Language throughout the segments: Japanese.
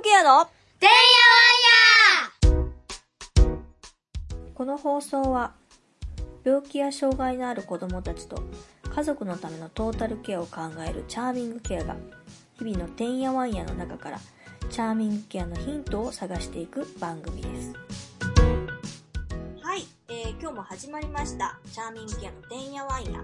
ムケアのてんや。わんやこの放送は病気や障害のある子どもたちと家族のためのトータルケアを考えるチャーミングケアが日々のてんやわんやの中からチャーミングケアのヒントを探していく番組です。はい、えー今日も始まりました。チャーミングケアのてんやわんや、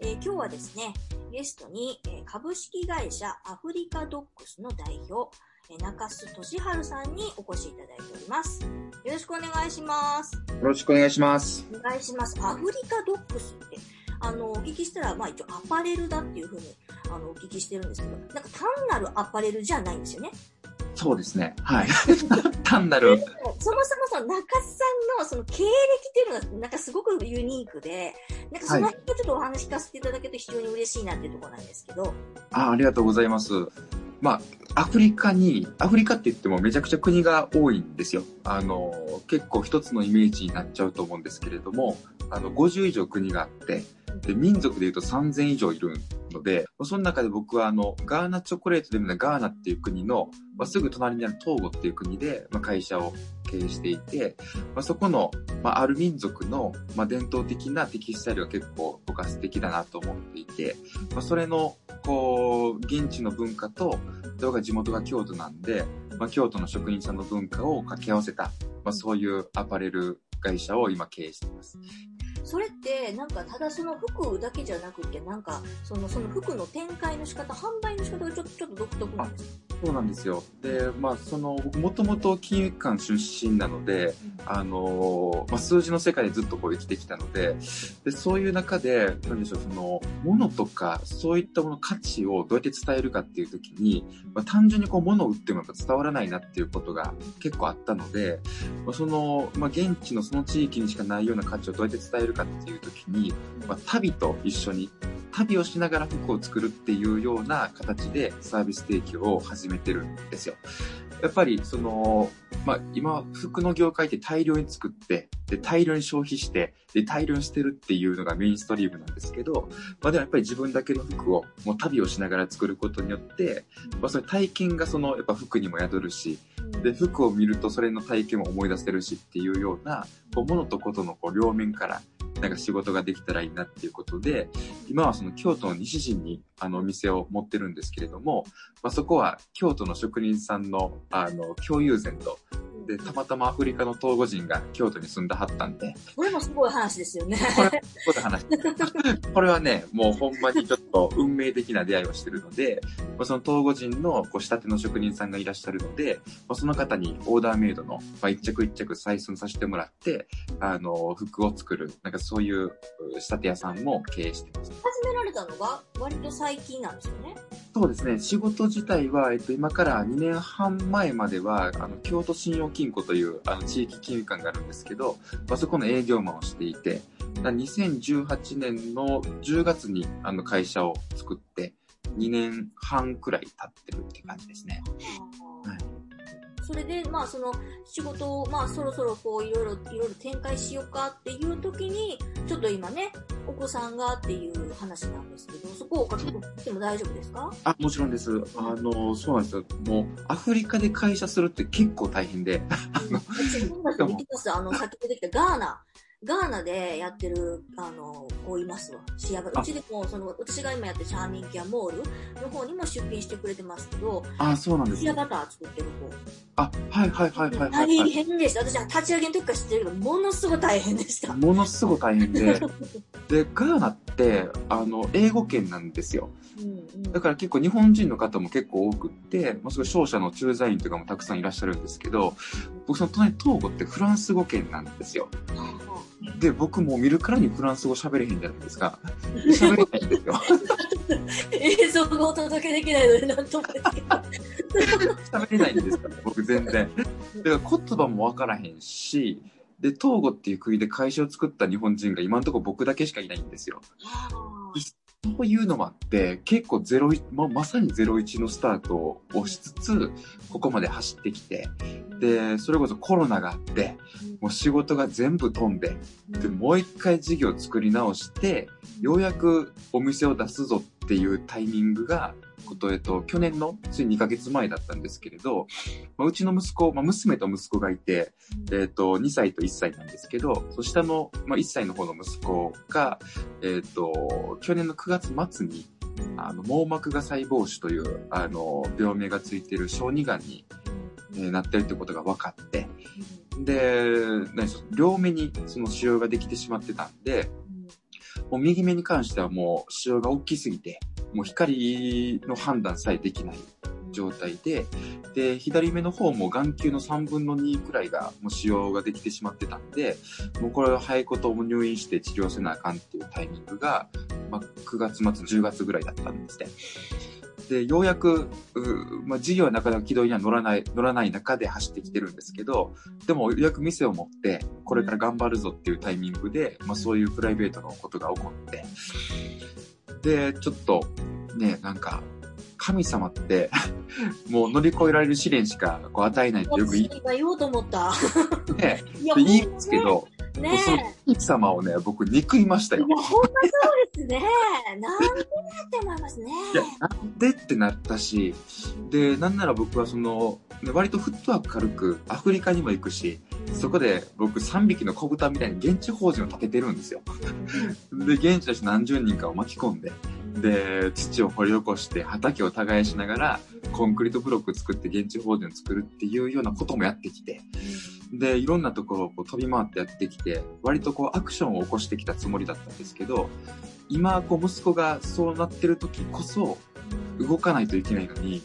えー今日はですねゲストに、えー株式会社アフリカドッグスの代表えー中須俊治さんにお越しいただいておりますよろしくお願いしますよろしくお願いします。お願いします。アフリカドッグスって、あの、お聞きしたら、まあ一応アパレルだっていうふうに、あの、お聞きしてるんですけど、なんか単なるアパレルじゃないんですよね。そうですね。はい。単なる。そもそもその中須さんのその経歴っていうのが、なんかすごくユニークで、なんかその辺をちょっとお話聞かせていただけると非常に嬉しいなっていうところなんですけど、あありがとうございます。まあ、アフリカに、アフリカって言ってもめちゃくちゃ国が多いんですよ。あの、結構一つのイメージになっちゃうと思うんですけれども、あの、50以上国があって、で、民族で言うと3000以上いるんので、その中で僕はあの、ガーナチョコレートでもないガーナっていう国の、まあ、すぐ隣にあるトーゴっていう国で、まあ、会社を経営していて、まあ、そこの、まあ、ある民族の、まあ、伝統的なテキスタイルが結構僕は素敵だなと思っていて、まあ、それの、こう、現地の文化と、僕は地元が京都なんで、まあ、京都の職人さんの文化を掛け合わせた、まあ、そういうアパレル会社を今経営しています。それって、なんかただその服だけじゃなくて、なんか、その、その服の展開の仕方、販売の仕方がちょっと、ちょっと独特なんですそうなんですよ。で、まあ、その、僕もともと金融機関出身なので、あのまあ、数字の世界でずっとこう生きてきたので、で、そういう中で、なんでしょう、その、物とか、そういったもの価値をどうやって伝えるかっていう時に、まあ、単純にこう物を売ってもやっぱ伝わらないなっていうことが結構あったので、まあ、その、まあ、現地のその地域にしかないような価値をどうやって伝えるかっていう時に、まあ、旅と一緒に、旅をしながら服を作るっていうような形でサービス提供を始めてるんですよ。やっぱり、その、まあ、今、服の業界って大量に作って、で、大量に消費して、で、大量に捨てるっていうのがメインストリームなんですけど、まあ、でもやっぱり自分だけの服を、もう旅をしながら作ることによって、まあ、それ体験がその、やっぱ服にも宿るし、で、服を見るとそれの体験も思い出せるしっていうような、こう、物とことのこう、両面から、なんか仕事ができたらいいなっていうことで、今はその京都の西陣にあのお店を持ってるんですけれども、まあ、そこは京都の職人さんのあの共有前と、で、たまたまアフリカの東郷人が京都に住んだはったんで、これもすごい話ですよね。これ、ここで話これはね、もうほんまにちょっと運命的な出会いをしてるので、まあ、その東郷人のこう仕立ての職人さんがいらっしゃるので、まあ、その方にオーダーメイドの、まあ、一着一着採寸させてもらって、あの、服を作る、なんかそういうう仕立て屋さんも経営してます。始められたのが割と最近なんですよね。そうですね。仕事自体は、えっと、今から2年半前までは、あの、京都信用金庫という、あの、地域金融機関があるんですけど、まあ、そこの営業マンをしていて、2018年の10月に、あの、会社を作って、2年半くらい経ってるって感じですね。はいそれで、まあ、その仕事を、まあ、そろそろこう、いろいろ、いろいろ展開しようかっていう時に、ちょっと今ね、お子さんがっていう話なんですけど、そこをおかけても大丈夫ですか？あ、もちろんです。あの、そうなんですよ。もう、アフリカで会社するって結構大変で、あの、私、見てます。あの、さっき出てきたガーナ。ガーナでやってる、あの、子いますわ。シアバあうちでも、その、私が今やってるチャーミンケアモールの方にも出品してくれてますけど、あ、そうなんですよ。シアバター作ってる子。あ、はいはいはいはいはい、は大い。変でした。私は立ち上げの時から知ってるけど、ものすごい大変でした。ものすごい大変で。で、ガーナって、あの、英語圏なんですよ。うんうんだから結構日本人の方も結構多くって、もうすごい商社の駐在員とかもたくさんいらっしゃるんですけど、僕その隣トーゴってフランス語圏なんですよ。で、僕もう見るからにフランス語喋れへんじゃないですか。喋れないんですよ。映像がお届けできないので、なんともですけど。喋れないんですから、僕全然。だから言葉もわからへんし、で、トーゴっていう国で会社を作った日本人が今のところ僕だけしかいないんですよ。そういうのもあって、結構ゼロま、まさにゼロ一のスタートをしつつ、ここまで走ってきて、で、それこそコロナがあって、もう仕事が全部飛んで、で、もう一回事業を作り直して、ようやくお店を出すぞっていうタイミングが、こと、えっと、去年のつい2ヶ月前だったんですけれど、まあ、うちの息子、まあ、娘と息子がいて、えっと、2歳と1歳なんですけど、そ下の、まあ、1歳の方の息子が、えっと、去年の9月末に、あの、網膜が細胞腫という、あの、病名がついている小児がんに、えーなってるってことが分かって、で、何でしょう両目にその腫瘍ができてしまってたんで、もう右目に関してはもう腫瘍が大きすぎて、もう光の判断さえできない状態で、で、左目の方も眼球の3分の2くらいがもう腫瘍ができてしまってたんで、もうこれは早いことも入院して治療せなあかんっていうタイミングが、まあ、9月末、10月ぐらいだったんですね。で、ようやく、まあ、事業はなかなか軌道には乗らない、乗らない中で走ってきてるんですけど、でもようやく店を持って、これから頑張るぞっていうタイミングで、まあそういうプライベートのことが起こって、で、ちょっと、ね、なんか、神様って、もう乗り越えられる試練しかこう与えないってよく言い私が言おうと思った。て、いや、で言いますけど、ねその神様をね、僕憎いましたえ。いよや、。ほんまそうですね。なんでって思いますね。いや、なんでってなったし、で、なんなら僕はその、ね割とフットワーク軽くアフリカにも行くし、そこで僕3匹の小豚みたいに現地法人を立ててるんですよ。で、現地の人何十人かを巻き込んで、で、土を掘り起こして畑を耕しながら、コンクリートブロック作って現地法人を作るっていうようなこともやってきて、で、いろんなところをこう飛び回ってやってきて、割とこうアクションを起こしてきたつもりだったんですけど、今、こう息子がそうなってる時こそ動かないといけないのに、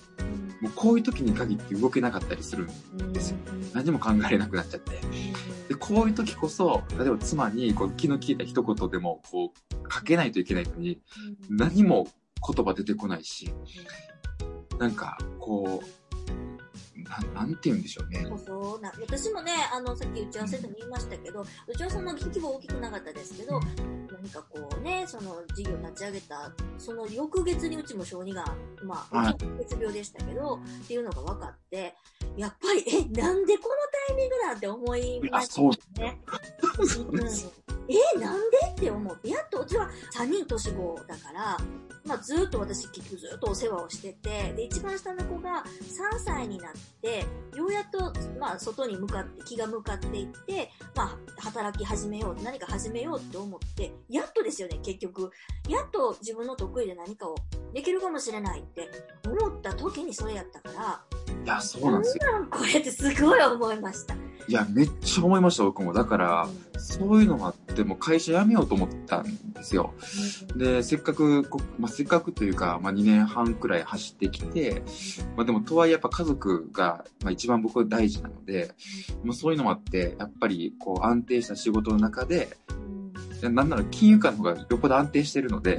もうこういう時に限って動けなかったりするんですよ。何も考えれなくなっちゃって。で、こういう時こそ、例えば妻にこう気の利いた一言でもこうかけないといけないのに、何も言葉出てこないし、なんか、こう、なん、て言うんでしょうね。そうな私もね、あの、さっき打ち合わせでも言いましたけど、うちはそんな規模大きくなかったですけど、何かこうね、その事業立ち上げた、その翌月にうちも小児がん、まあ、はい血病でしたけど、っていうのが分かって、やっぱり、え、なんでこのタイミングなんて思いまあ、した。ね。え、なんでって思って、やっとうちは3人年子だから、まあずっと私結局ずっとお世話をしてて、で、一番下の子が3歳になって、ようやっと、まあ外に向かって、気が向かっていって、まあ働き始めよう、何か始めようって思って、やっとですよね、結局。やっと自分の得意で何かをできるかもしれないって思った時にそれやったから、いや、そうなんですよ。これってすごい思いました。いや、めっちゃ思いました、僕も。だから、そういうのがあって、も会社辞めようと思ったんですよ。で、せっかく、まあ、せっかくというか、まあ、2年半くらい走ってきて、まあ、でも、とはいえやっぱ家族が、まあ、一番僕は大事なので、まあ、そういうのもあって、やっぱり、こう、安定した仕事の中で、なんなら金融官の方がよっぽど安定してるので、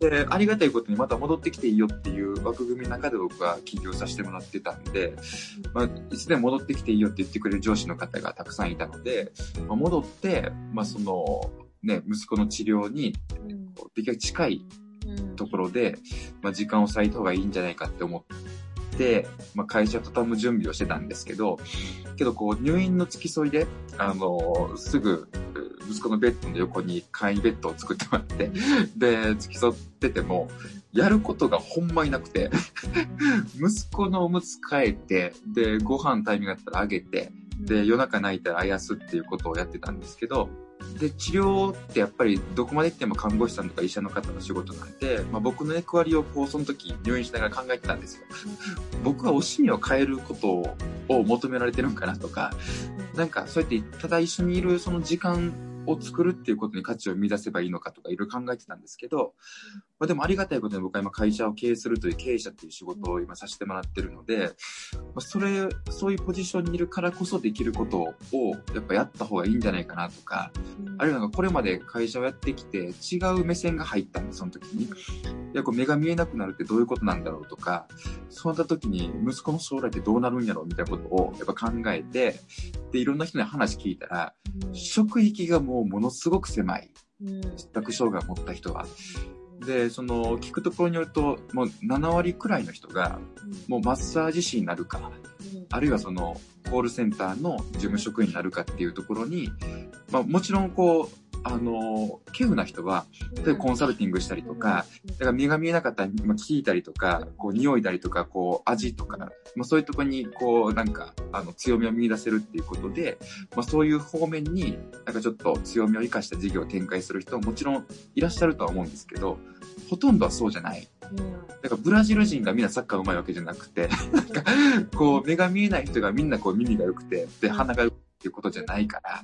で、ありがたいことにまた戻ってきていいよっていう枠組みの中で僕は起業させてもらってたんで、まあ、いつでも戻ってきていいよって言ってくれる上司の方がたくさんいたので、まあ、戻って、まあ、その、ね、息子の治療に、できるだけ近いところで、まあ、時間を割いた方がいいんじゃないかって思って、まあ、会社畳む準備をしてたんですけど、けどこう入院の付き添いで、あのすぐ、息子のベッドの横に簡易ベッドを作ってもらって、で、付き添ってても、やることがほんまいなくて、息子のおむつ替えて、で、ご飯タイミングだったらあげて、で、夜中泣いたらあやすっていうことをやってたんですけど、で、治療ってやっぱりどこまで行っても看護師さんとか医者の方の仕事なんで、まあ、僕の役割をこう、その時入院しながら考えてたんですよ。僕はおしみを変えることをを求められてるんかなとか、なんかそうやってただ一緒にいるその時間を作るっていうことに価値を見出せばいいのかとかいろいろ考えてたんですけど、まあ、でもありがたいことに僕は今会社を経営するという経営者っていう仕事を今させてもらってるので、まあ、それ、そういうポジションにいるからこそできることをやっぱやった方がいいんじゃないかなとか、あるいはなんかこれまで会社をやってきて違う目線が入ったんです、その時に。いや、こう目が見えなくなるってどういうことなんだろうとか、そうなった時に息子の将来ってどうなるんやろうみたいなことをやっぱ考えて、で、いろんな人に話聞いたら、職域がもうものすごく狭い。知覚障害を持った人は。で、その、聞くところによると、もう7割くらいの人が、もうマッサージ師になるか、あるいはその、コールセンターの事務職員になるかっていうところに、まあもちろんこう、あの、稀有な人は、例えばコンサルティングしたりとか、だから目が見えなかったら、まあ、聞いたりとか、こう、匂いたりとか、こう、味とか、まあ、そういうところに、こう、なんか、あの、強みを見出せるっていうことで、まあ、そういう方面に、なんかちょっと強みを生かした事業を展開する人ももちろんいらっしゃるとは思うんですけど、ほとんどはそうじゃない。うんだからブラジル人がみんなサッカー上手いわけじゃなくて、なんか、こう、目が見えない人がみんなこう耳が良くて、で、鼻が良くてっていうことじゃないから、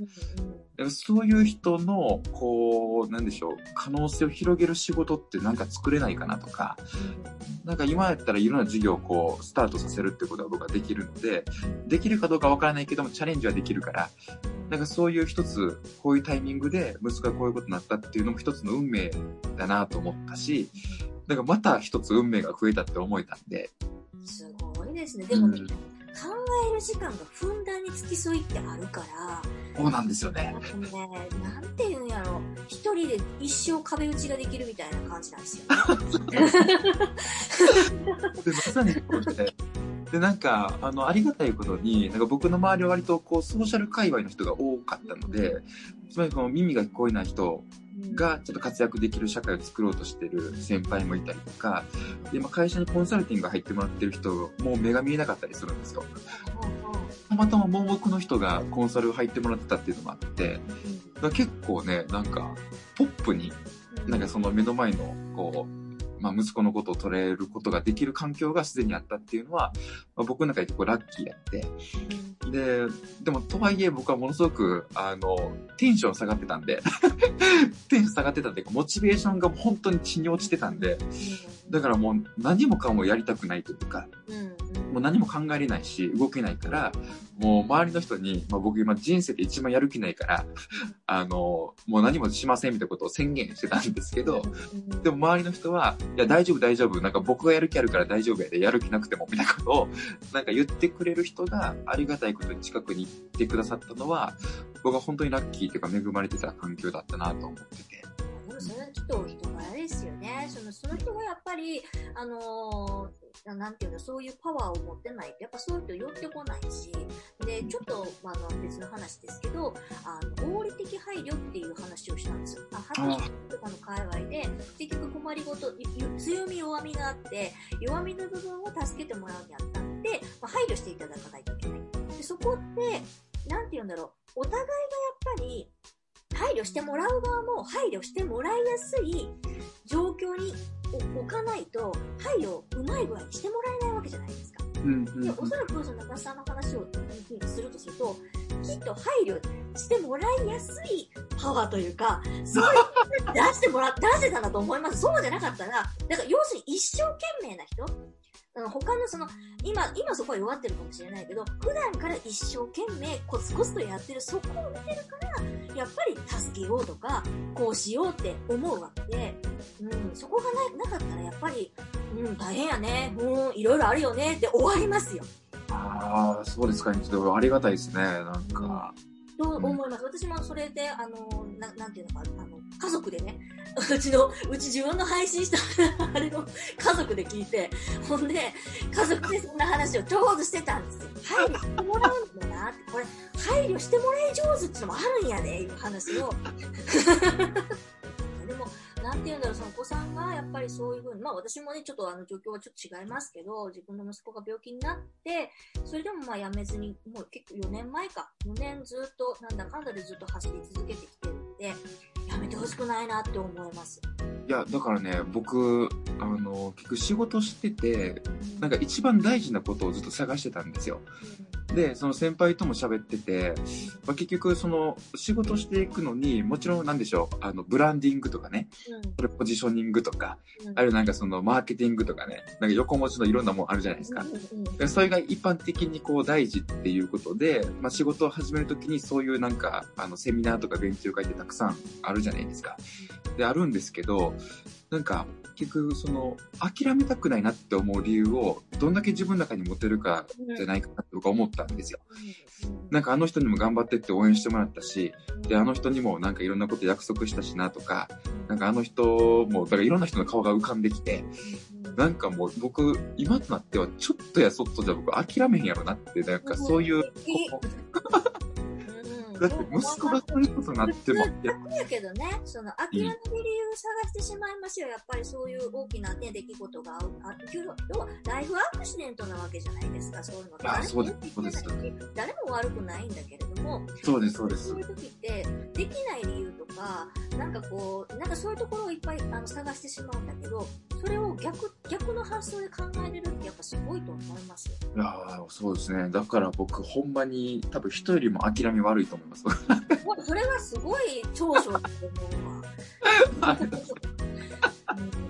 でもそういう人の、こう、なんでしょう、可能性を広げる仕事ってなんか作れないかなとか、なんか今やったらいろんな事業をこう、スタートさせるってことは僕はできるので、できるかどうかわからないけども、チャレンジはできるから、なんかそういう一つ、こういうタイミングで息子がこういうことになったっていうのも一つの運命だなと思ったし、だからまた一つ運命が増えたって思えたんで、すごいですね。でもね、うん考える時間がふんだんに付き添いってあるから、そうなんですよねな。んかね、なんていうんやろ、一人で一生壁打ちができるみたいな感じなんですよね。で、まさにそうで、で、なんか、あの、ありがたいことに、なんか僕の周りは割とこう、ソーシャル界隈の人が多かったので、つまりこの耳が聞こえない人がちょっと活躍できる社会を作ろうとしてる先輩もいたりとか、で、今会社にコンサルティングが入ってもらってる人、もう目が見えなかったりするんですよ。たまたま盲目の人がコンサル入ってもらってたっていうのもあって、結構ね、なんか、ポップに、なんかその目の前の、こう、まあ、息子のことを捉えることができる環境がすでにあったっていうのは、まあ、僕の中で結構ラッキーやって。で、でもとはいえ僕はものすごく、あの、テンション下がってたんで、テンション下がってたんで、モチベーションが本当に地に落ちてたんで、だからもう何もかもやりたくないというか、もう何も考えれないし、動けないから、もう周りの人に、まあ、僕今人生で一番やる気ないから、あの、もう何もしませんみたいなことを宣言してたんですけど、でも周りの人は、いや大丈夫大丈夫、なんか僕がやる気あるから大丈夫やで、やる気なくても、みたいなことを、なんか言ってくれる人がありがたいことに近くにいてくださったのは、僕は本当にラッキーというか恵まれてた環境だったなと思ってて。それはきっと。その人がやっぱり、あのーなんていうの、そういうパワーを持ってないと、やっぱそういう人寄ってこないし、で、ちょっと、まあ、の別の話ですけど、あの、合理的配慮っていう話をしたんですよ。あ、話とかの界隈で、結局困りごと、強み弱みがあって、弱みの部分を助けてもらうにあったんで、まあ、配慮していただかないといけない。で、そこって、なんて言うんだろう、お互いがやっぱり、配慮してもらう側も配慮してもらいやすい状況に置かないと、配慮をうまい具合にしてもらえないわけじゃないですか。うんうんで、おそらくその中さんの話をするとすると、きっと配慮してもらいやすいパワーというか、そういう 出してもら、出してたんだと思います。そうじゃなかったら、だから要するに一生懸命な人他のその、今、今そこは弱ってるかもしれないけど、普段から一生懸命コツコツとやってるそこを見てるから、やっぱり助けようとか、こうしようって思うわけで、うん、そこがななかったらやっぱり、うん、大変やね、うん、いろいろあるよねって終わりますよ。ああ、そうですか。ちょっとありがたいですね。なんか。と思います。私もそれで、あの、ななんていうのか、あの、家族でね、うちの、うち自分の配信した あれを家族で聞いて、ほんで、家族でそんな話をちょうどしてたんですよ。配慮してもらうんだなって、これ、配慮してもらい上手ってのもあるんやで、いう話を。でも、なんていうんだろう、そのお子さんがやっぱりそういうふうに、まあ私もね、ちょっとあの状況はちょっと違いますけど、自分の息子が病気になって、それでもまあやめずに、もう結構4年前か、4年ずっと、なんだかんだでずっと走り続けてきてるんで、やめてほしくないなって思います。いや、だからね、僕、あの、結局仕事してて、なんか一番大事なことをずっと探してたんですよ。で、その先輩とも喋ってて、まあ、結局その仕事していくのに、もちろんなんでしょう、あの、ブランディングとかね、それポジショニングとか、うん。うんあるいはなんかそのマーケティングとかね、なんか横文字のいろんなもんあるじゃないですか。うんそれが一般的にこう大事っていうことで、まあ、仕事を始めるときにそういうなんか、あの、セミナーとか勉強会ってたくさんあるじゃないですか。で、あるんですけど、なんか、結局、その、諦めたくないなって思う理由を、どんだけ自分の中に持てるかじゃないかなって僕は思ったんですよ。なんかあの人にも頑張ってって応援してもらったし、で、あの人にもなんかいろんなこと約束したしなとか、なんかあの人も、だからいろんな人の顔が浮かんできて、なんかもう僕、今となってはちょっとやそっとじゃ僕諦めへんやろなって、なんかそういうだって息子がそういうことになっても、いやけどね、その諦める理由を探してしまいますよ。やっぱりそういう大きなね、出来事がある。要は、ライフアクシデントなわけじゃないですか、そういうのって。あそうですそうです誰も悪くないんだけれども、そうです、そうですそう。いう時って、できない理由とか、なんかこう、なんかそういうところをいっぱいあの探してしまうんだけど、それを逆、逆の発想で考えれるってやっぱすごいと思いますよ。いやーそうですね。だから僕、ほんまに、多分人よりも諦め悪いと思います。それはすごい長所だと思うわ。うん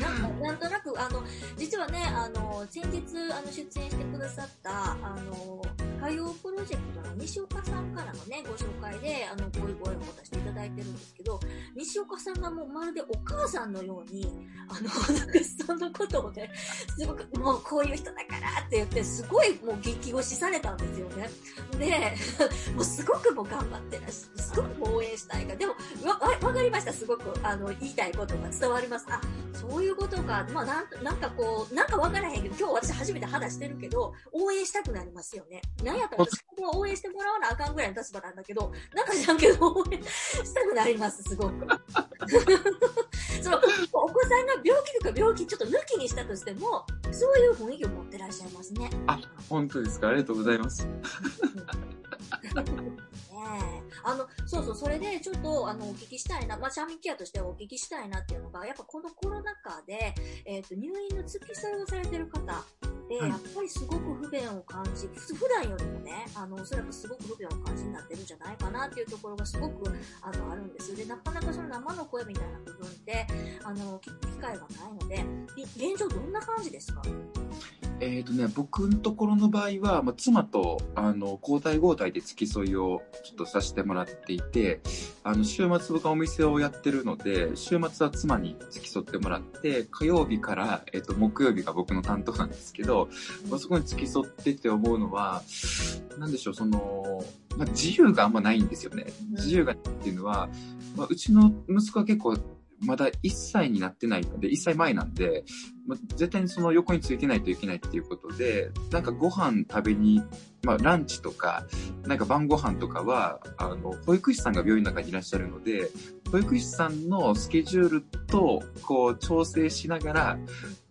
なんかなんとなく、あの、実はね、あの、先日、あの、出演してくださった、あの、歌謡プロジェクトの西岡さんからのね、ご紹介で、あの、こういうご縁を渡していただいてるんですけど、西岡さんがもうまるでお母さんのように、あの、なんかそのことをね、すごく、もうこういう人だからって言って、すごいもう激推しされたんですよね。で、もうすごくもう頑張ってらっしゃすごく応援したいから。でも、わ、わわかりました。すごく、あの、言いたいことが伝わります。あ、そういうことか。まあ、なん、なんかこう、なんかわからへんけど、今日私初めて話してるけど、応援したくなりますよね。なんやったら私も応援してもらわなあかんぐらいの立場なんだけど、なんか知らんけど、応援 したくなります、すごく。その、お子さんが病気とか病気ちょっと抜きにしたとしても、そういう雰囲気を持ってらっしゃいますね。あ、本当ですか？ありがとうございます。あの、そうそう、それでちょっと、あの、お聞きしたいな、まあ、シャーミンケアとしてはお聞きしたいなっていうのが、やっぱこのコロナ禍で、えっ、と、入院の付き添いをされてる方で、はい。やっぱりすごく不便を感じ、ふ普段よりもね、あの、おそらくすごく不便を感じになってるんじゃないかなっていうところがすごく、あの、あるんです。で、なかなかその生の声みたいな部分って、あの、聞く機会がないので、い現状どんな感じですか？えっ、とね、僕のところの場合は、まあ、妻と、あの、交代交代で付き添いをちょっとさせてもらっていて、あの、週末僕はお店をやってるので、週末は妻に付き添ってもらって、火曜日から、えっ、と、木曜日が僕の担当なんですけど、まあ、そこに付き添ってって思うのは、なんでしょう、その、まあ、自由があんまないんですよね。自由がっていうのは、まあ、うちの息子は結構、まだ1歳になってないので、1歳前なんで、ま、絶対にその横についてないといけないっていうことで、なんかご飯食べに、まあランチとか、なんか晩ご飯とかは、あの、保育士さんが病院の中にいらっしゃるので、保育士さんのスケジュールと、こう、調整しながら、いわ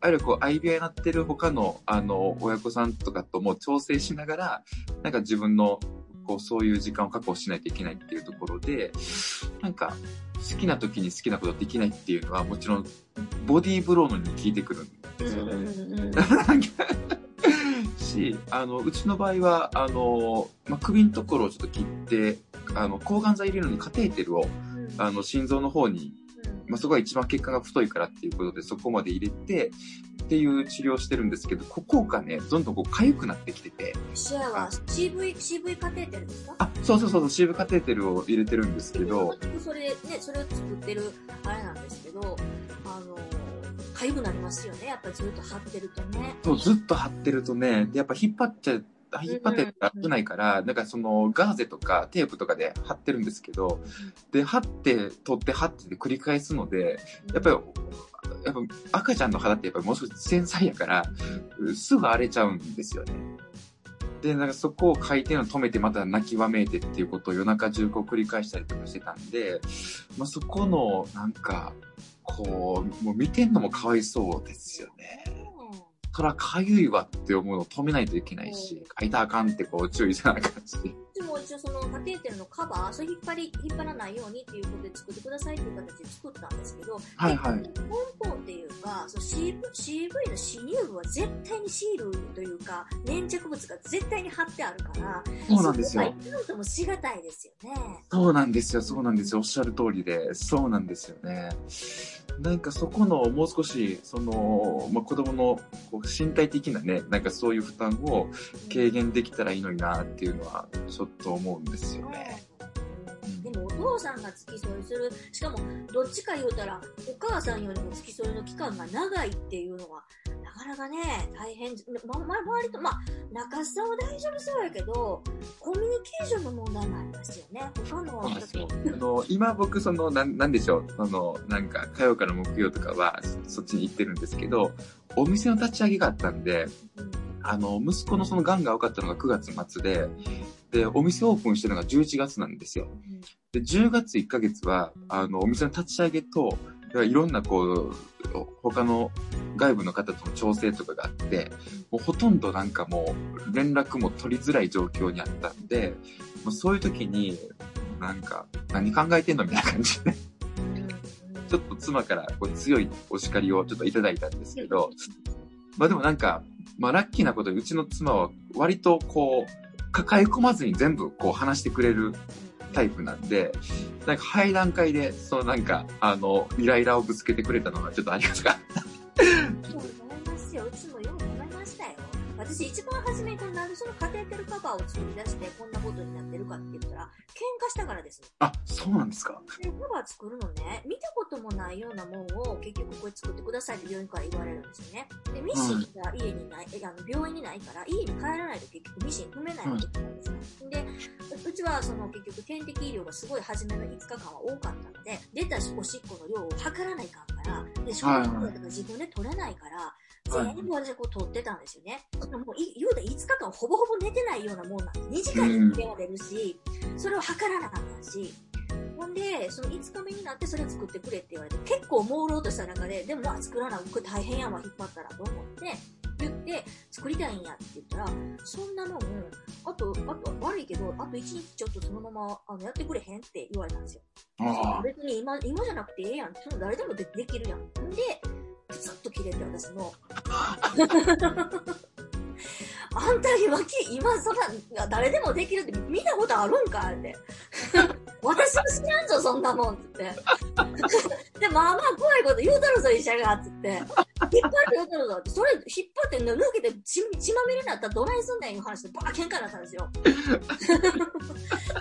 ゆるこう、相部屋になってる他の、あの、親子さんとかとも調整しながら、なんか自分の、こう、そういう時間を確保しないといけないっていうところで、なんか、好きな時に好きなことできないっていうのは、もちろん、ボディーブローのに効いてくるんですよね。し、あの、うちの場合は、あの、まあ、首のところをちょっと切って、あの、抗がん剤入れるのにカテーテルを、あの、心臓の方に、まあ、そこが一番血管が太いからっていうことで、そこまで入れて、っていう治療をしてるんですけど、ここがね、どんどんこう痒くなってきてて、シェアは CV、CV カテーテルですか？あ、そうそうそうそう、シーブカテーテルを入れてるんですけど、それね、それを作ってるあれなんですけど、あの、痒くなりますよね。やっぱりずっと張ってるとね。そう、ずっと張ってるとね、でやっぱ引っ張っちゃ、引っ張ってないから、なんかそのガーゼとかテープとかで貼ってるんですけど、で、貼って、取って、貼ってで繰り返すので、やっぱり、やっぱ赤ちゃんの肌ってやっぱりもう少し繊細やから、すぐ荒れちゃうんですよね。で、なんかそこを回転を止めてまた泣きわめいてっていうことを夜中中こう繰り返したりとかしてたんで、まあ、そこのなんか、こう、もう見てんのもかわいそうですよね。そらかゆいわって思うのを止めないといけないし、書いたらあかんってこう注意せなあかんし。でも一応そのカテーテルのカバー、それ引っ張り、引っ張らないようにっていうことで作ってくださいっていう形で作ったんですけど、はいはい。根本っていうか、その CV, CV の侵入部は絶対にシールというか、粘着物が絶対に貼ってあるから、そうなんですよそともしがたいですよね。そうなんですよ、そうなんですよ。おっしゃる通りで、そうなんですよね。なんかそこのもう少し、その、まあ、子供のこう身体的なね、なんかそういう負担を軽減できたらいいのになっていうのは、ちょっと思うんですよね。でもお父さんが付き添いする、しかもどっちか言うたら、お母さんよりも付き添いの期間が長いっていうのは、なかなかね、大変、ま、ま、周りと、まあ、中洲さんは大丈夫そうやけど、コミュニケーションの問題もありますよね。他のそうなんですよあの、今僕その、なん、なんでしょう、その、なんか火曜から木曜とかはそそっちに行ってるんですけど、お店の立ち上げがあったんで、うん。あの、息子のその癌が分かったのが9月末で、で、お店オープンしてるのが11月なんですよ。で、10月1ヶ月は、あの、お店の立ち上げと、いろんなこう、他の外部の方との調整とかがあって、もうほとんどなんかもう連絡も取りづらい状況にあったんで、もうそういう時に、なんか、何考えてんのみたいな感じで、ちょっと妻からこう強いお叱りをちょっといただいたんですけど、まあでもなんか、まあラッキーなことにうちの妻は割とこう、抱え込まずに全部こう話してくれるタイプなんで、なんか早い段階で、そのなんか、あの、イライラをぶつけてくれたのがちょっとありがたかった。そう思いますよ。う私一番初めになんでそのカテーテルカバーを作り出してこんなことになってるかって言ったら、喧嘩したからです。あ、そうなんですかで、カバー作るのね、見たこともないようなもんを結局これ作ってくださいって病院から言われるんですよね。で、ミシンが家にない、えあの病院にないから、家に帰らないと結局ミシン踏めないわけなんですね。で、ううちはその結局点滴医療がすごい初めの5日間は多かったので、出たおしっこの量を測らないかんから、で、消はい毒薬とか自分で取れないから、はい全部私はこう取ってたんですよね。もうい言うたら5日間ほぼほぼ寝てないようなもんなんです。2時間に1回は出るし、それを測らなかったし、ほんで、その5日目になってそれを作ってくれって言われて、結構朦朧とした中で、でもまあ作らな、これ大変やわ、引っ張ったらと思って、言って、作りたいんやって言ったら、そんなもん、あと、あと悪いけど、あと1日ちょっとそのままあのやってくれへんって言われたんですよ。あ別に今、今じゃなくてええやん。その誰でもでできるやん。んで、プツッと切れて私も。あんた今き、今そんな、誰でもできるって見たことあるんかって。私は知らんぞ、そんなもんって言って。で、まあまあ怖いこと言うたるぞ、医者が、って言って。引っ張って言うたるぞ。それ、引っ張って抜けて血血まみれになったらどないすんねんいう話でバー喧嘩になったんですよ。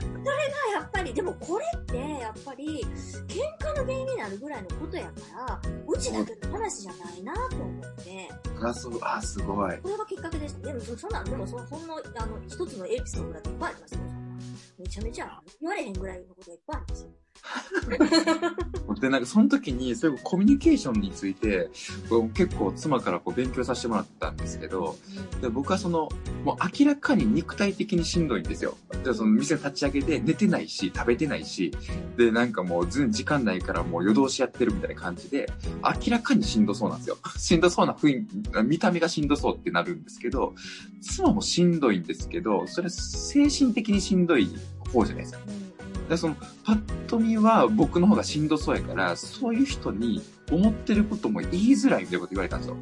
それがやっぱり、でもこれって、やっぱり、喧嘩の原因になるぐらいのことやから、うちだけの話じゃないなと思って、あ、そう、あ、すごい。これがきっかけでした。でも、そそんなん、でもそ、そんな、あの、一つのエピソードだっていっぱいありますよ。めちゃめちゃ、言われへんぐらいのことがいっぱいありますよ。で、なんかその時に、そういうコミュニケーションについて、結構妻からこう勉強させてもらったんですけど、で僕はその、もう明らかに肉体的にしんどいんですよ。じゃその店立ち上げて寝てないし、食べてないし、で、なんかもう全然時間ないからもう夜通しやってるみたいな感じで、明らかにしんどそうなんですよ。しんどそうな雰囲気、見た目がしんどそうってなるんですけど、妻もしんどいんですけど、それ精神的にしんどい方じゃないですか。うんうんでそのパッと見は僕の方がしんどそうやから、そういう人に思ってることも言いづらいみたいなこと言われたんですよ。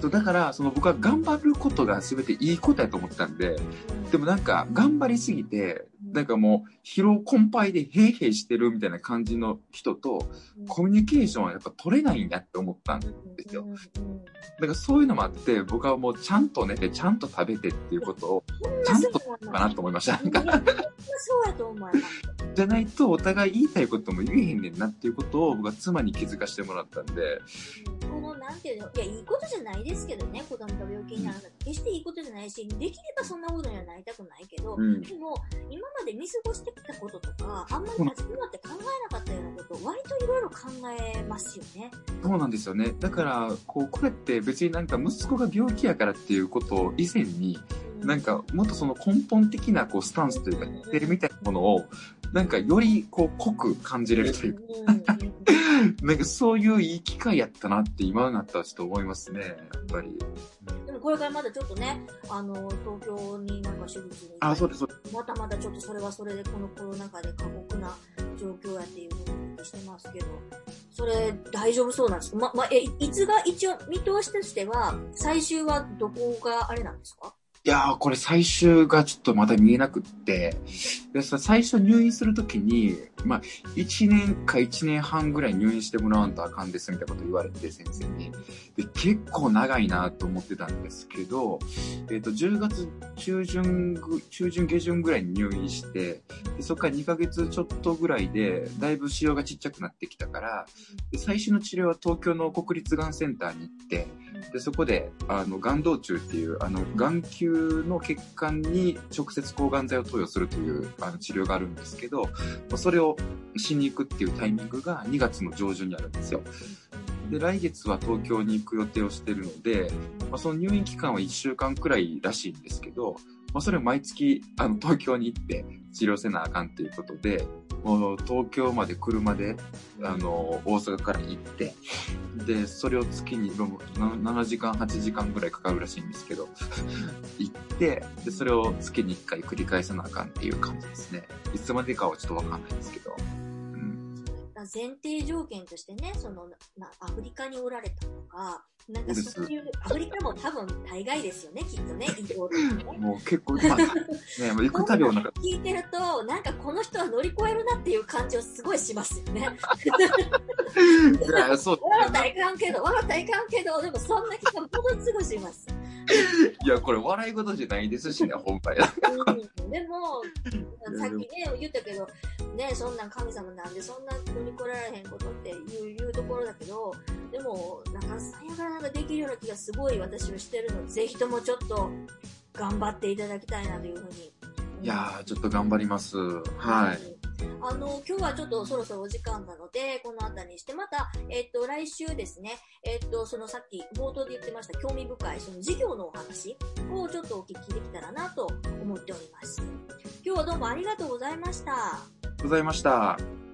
そうだから、その僕は頑張ることが全ていいことやと思ってたんで、うんでもなんか頑張りすぎて、なんかもう疲労困憊でヘイヘイしてるみたいな感じの人とコミュニケーションはやっぱ取れないんだって思ったんですよ。だからそういうのもあって、僕はもうちゃんと寝て、ちゃんと食べてっていうことをちゃんとかなと思いました。そうやと思います。じゃないとお互い言いたいことも言えへんねんなっていうことを僕は妻に気づかせてもらったんで、この、なんていうの、いや、いいことじゃないですけどね、子供が病気になるのは決していいことじゃないし、できればそんなことにはなりたくないけど、うん。でも、今まで見過ごしてきたこととか、あんまり立ち止まって考えなかったようなこと、割といろいろ考えますよね。そうなんですよね。だから、こう、これって別になんか息子が病気やからっていうこと以前に、なんかもっとその根本的なこうスタンスというか、言ってるみたいなものを、なんかよりこう濃く感じれるというか、なんかそういういい機会やったなって今になったらちょっと思いますね、やっぱり。でもこれからまだちょっとね、あの、東京になんか手術に。あ、そうです、そうです。またまだちょっとそれはそれでこのコロナ禍で過酷な状況やっていうふうにしてますけど、それ大丈夫そうなんですか？ま、ま、え、いつが一応見通しとしては、最終はどこがあれなんですか？いやー、これ最終がちょっとまだ見えなくって、でさ最初入院するときに、まあ、1年か1年半ぐらい入院してもらわんとあかんですみたいなこと言われて、先生に。で、結構長いなと思ってたんですけど、えっ、と、10月中旬、中旬下旬ぐらいに入院して、でそこから2ヶ月ちょっとぐらいで、だいぶ腫瘍がちっちゃくなってきたから、で最初の治療は東京の国立がんセンターに行って、で、そこで、あの、がん道中っていう、あの、眼球瘤の血管に直接抗がん剤を投与するというあの治療があるんですけど、まあそれをしに行くっていうタイミングが2月の上旬にあるんですよ。で、来月は東京に行く予定をしてるので、まあ、その入院期間は1週間くらいらしいんですけど、まあ、それを毎月、あの、東京に行って治療せなあかんということで、もう東京まで車で、あの、大阪から行って、で、それを月にろな7時間、8時間ぐらいかかるらしいんですけど、行って、で、それを月に1回繰り返さなあかんっていう感じですね。いつまでかはちょっとわかんないですけど。うん。前提条件としてね、そのなアフリカにおられたとか、なんかそういう、アフリカも多分大概ですよね、きっとね、移動とかね。もう結構、まあ、ね、もう行くたびんか、聞いてると、なんかこの人は乗り越えるなっていう感じをすごいしますよね。いや、そう笑ったらいかんけど、笑ったらいかんけど、でもそんな気がものすごいします。いや、これ笑い事じゃないですしね、本来。うん、でも、さっきね、言ったけど、ね、そんなん神様なんで、そんな乗り越えられへんことっていういうところだけど、でも、中津さんやからなんかできるような気がすごい私はしてるので、ぜひともちょっと頑張っていただきたいなというふうに。いやー、ちょっと頑張ります。はい。あの、今日はちょっとそろそろお時間なので、このあたりにして、また、えっと、来週ですね、えっと、そのさっき冒頭で言ってました興味深い、その事業のお話をちょっとお聞きできたらなと思っております。今日はどうもありがとうございました。ございました。